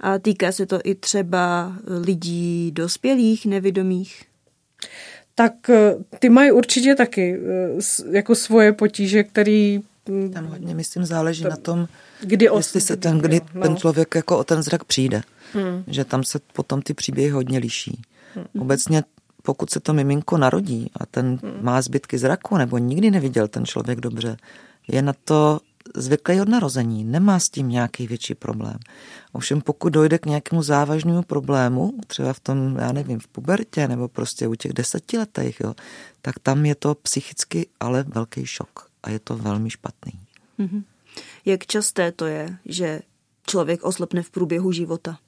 A týká se to i třeba lidí dospělých, nevědomých? Tak eh, ty mají určitě taky eh, jako svoje potíže, který mm, Tam hodně, myslím, záleží To- na tom, kdy os- jestli se ten, kdy no. ten člověk jako o ten zrak přijde. Že tam se potom ty příběhy hodně liší. Obecně, pokud se to miminko narodí a ten má zbytky zraku nebo nikdy neviděl ten člověk dobře, je na to zvyklý od narození, nemá s tím nějaký větší problém. Ovšem pokud dojde k nějakému závažnému problému, třeba v tom, já nevím, v pubertě nebo prostě u těch desetiletých, jo, tak tam je to psychicky ale velký šok a je to velmi špatný. Jak časté to je, že člověk oslepne v průběhu života?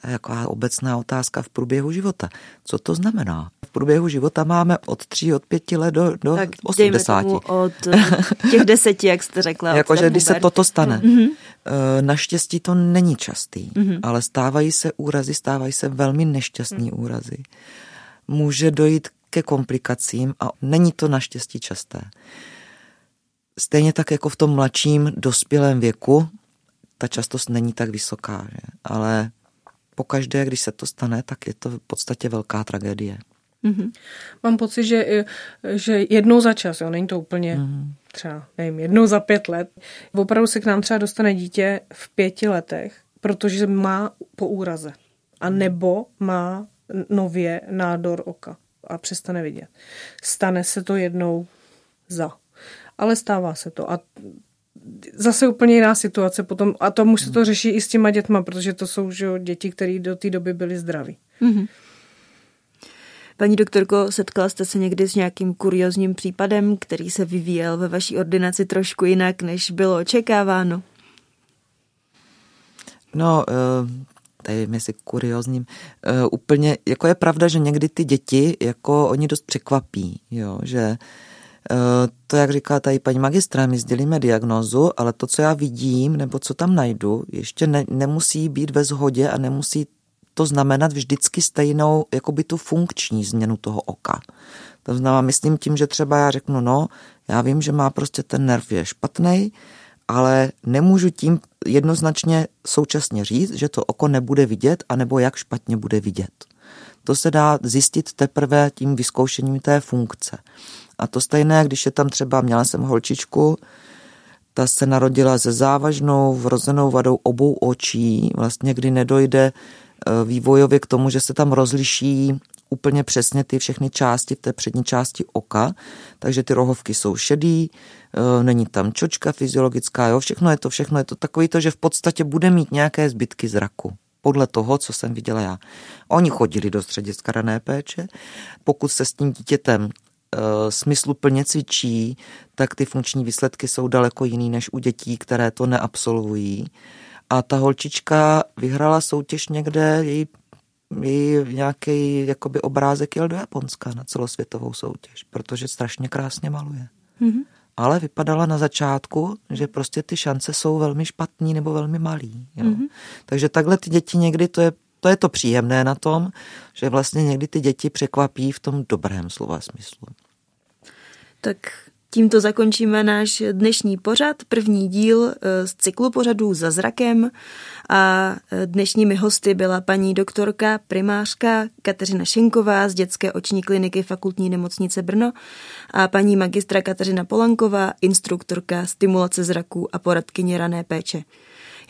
To je jako obecná otázka v průběhu života. Co to znamená? V průběhu života máme od 3, od 5 let do, do tak dejme 80. tomu od eh, těch deseti, jak jste řekla. Jakože když se toto stane. Eh, Naštěstí to není častý, ale stávají se úrazy, stávají se velmi nešťastní úrazy. Může dojít ke komplikacím a není to naštěstí časté. Stejně tak jako v tom mladším dospělém věku, ta častost není tak vysoká, že? ale pokaždé, když se to stane, tak je to v podstatě velká tragédie. Mám pocit, že, že jednou za čas, jo, není to úplně Mhm. třeba, nevím, jednou za pět let, opravdu se k nám třeba dostane dítě v pěti letech, protože má po úraze. A nebo má nově nádor oka a přestane vidět. Stane se to jednou za. Ale stává se to. A zase úplně jiná situace potom. A to už se to řeší i s těma dětma, protože to jsou že, jo, děti, které do té doby byly zdraví. Paní doktorko, setkala jste se někdy s nějakým kuriozním případem, který se vyvíjel ve vaší ordinaci trošku jinak, než bylo očekáváno? No, eh, tady jestli kuriozním, eh, úplně, jako je pravda, že někdy ty děti, jako oni dost překvapí, jo, že eh, to, jak říká tady paní magistra, my sdělíme diagnózu, ale to, co já vidím, nebo co tam najdu, ještě ne, nemusí být ve shodě a nemusí to znamenat vždycky stejnou, jako by tu funkční změnu toho oka. To znamená, myslím tím, že třeba já řeknu, no, já vím, že má prostě ten nerv je špatný, ale nemůžu tím jednoznačně současně říct, že to oko nebude vidět, anebo jak špatně bude vidět. To se dá zjistit teprve tím vyzkoušením té funkce. A to stejné, když je tam třeba, měla jsem holčičku, ta se narodila se závažnou vrozenou vadou obou očí, vlastně kdy nedojde eh, vývojově k tomu, že se tam rozliší úplně přesně ty všechny části v té přední části oka, takže ty rohovky jsou šedý, eh, není tam čočka fyziologická, jo, všechno je to, všechno je to takový to, že v podstatě bude mít nějaké zbytky zraku podle toho, co jsem viděla já. Oni chodili do střediska rané péče, pokud se s tím dítětem smysluplně cvičí, tak ty funkční výsledky jsou daleko jiný než u dětí, které to neabsolvují. A ta holčička vyhrála soutěž někde, její, její nějaký jakoby obrázek jel do Japonska na celosvětovou soutěž, protože strašně krásně maluje. Mm-hmm. Ale vypadala na začátku, že prostě ty šance jsou velmi špatný nebo velmi malý. Jo. Mm-hmm. Takže takhle ty děti někdy, to je, to je to příjemné na tom, že vlastně někdy ty děti překvapí v tom dobrém slova smyslu. Tak tímto zakončíme náš dnešní pořad, první díl eh, z cyklu pořadů za zrakem a eh, dnešními hosty byla paní doktorka primářka Kateřina Šenková z dětské oční kliniky fakultní nemocnice Brno a paní magistra Kateřina Polanková, instruktorka stimulace zraků a poradkyně rané péče.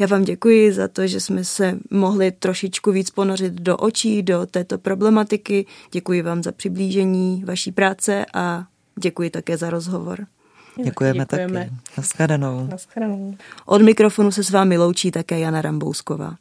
Já vám děkuji za to, že jsme se mohli trošičku víc ponořit do očí, do této problematiky. Děkuji vám za přiblížení vaší práce a děkuji také za rozhovor. Děkujeme, Děkujeme. taky. Naschledanou. Naschledanou. Od mikrofonu se s vámi loučí také Jana Rambousková.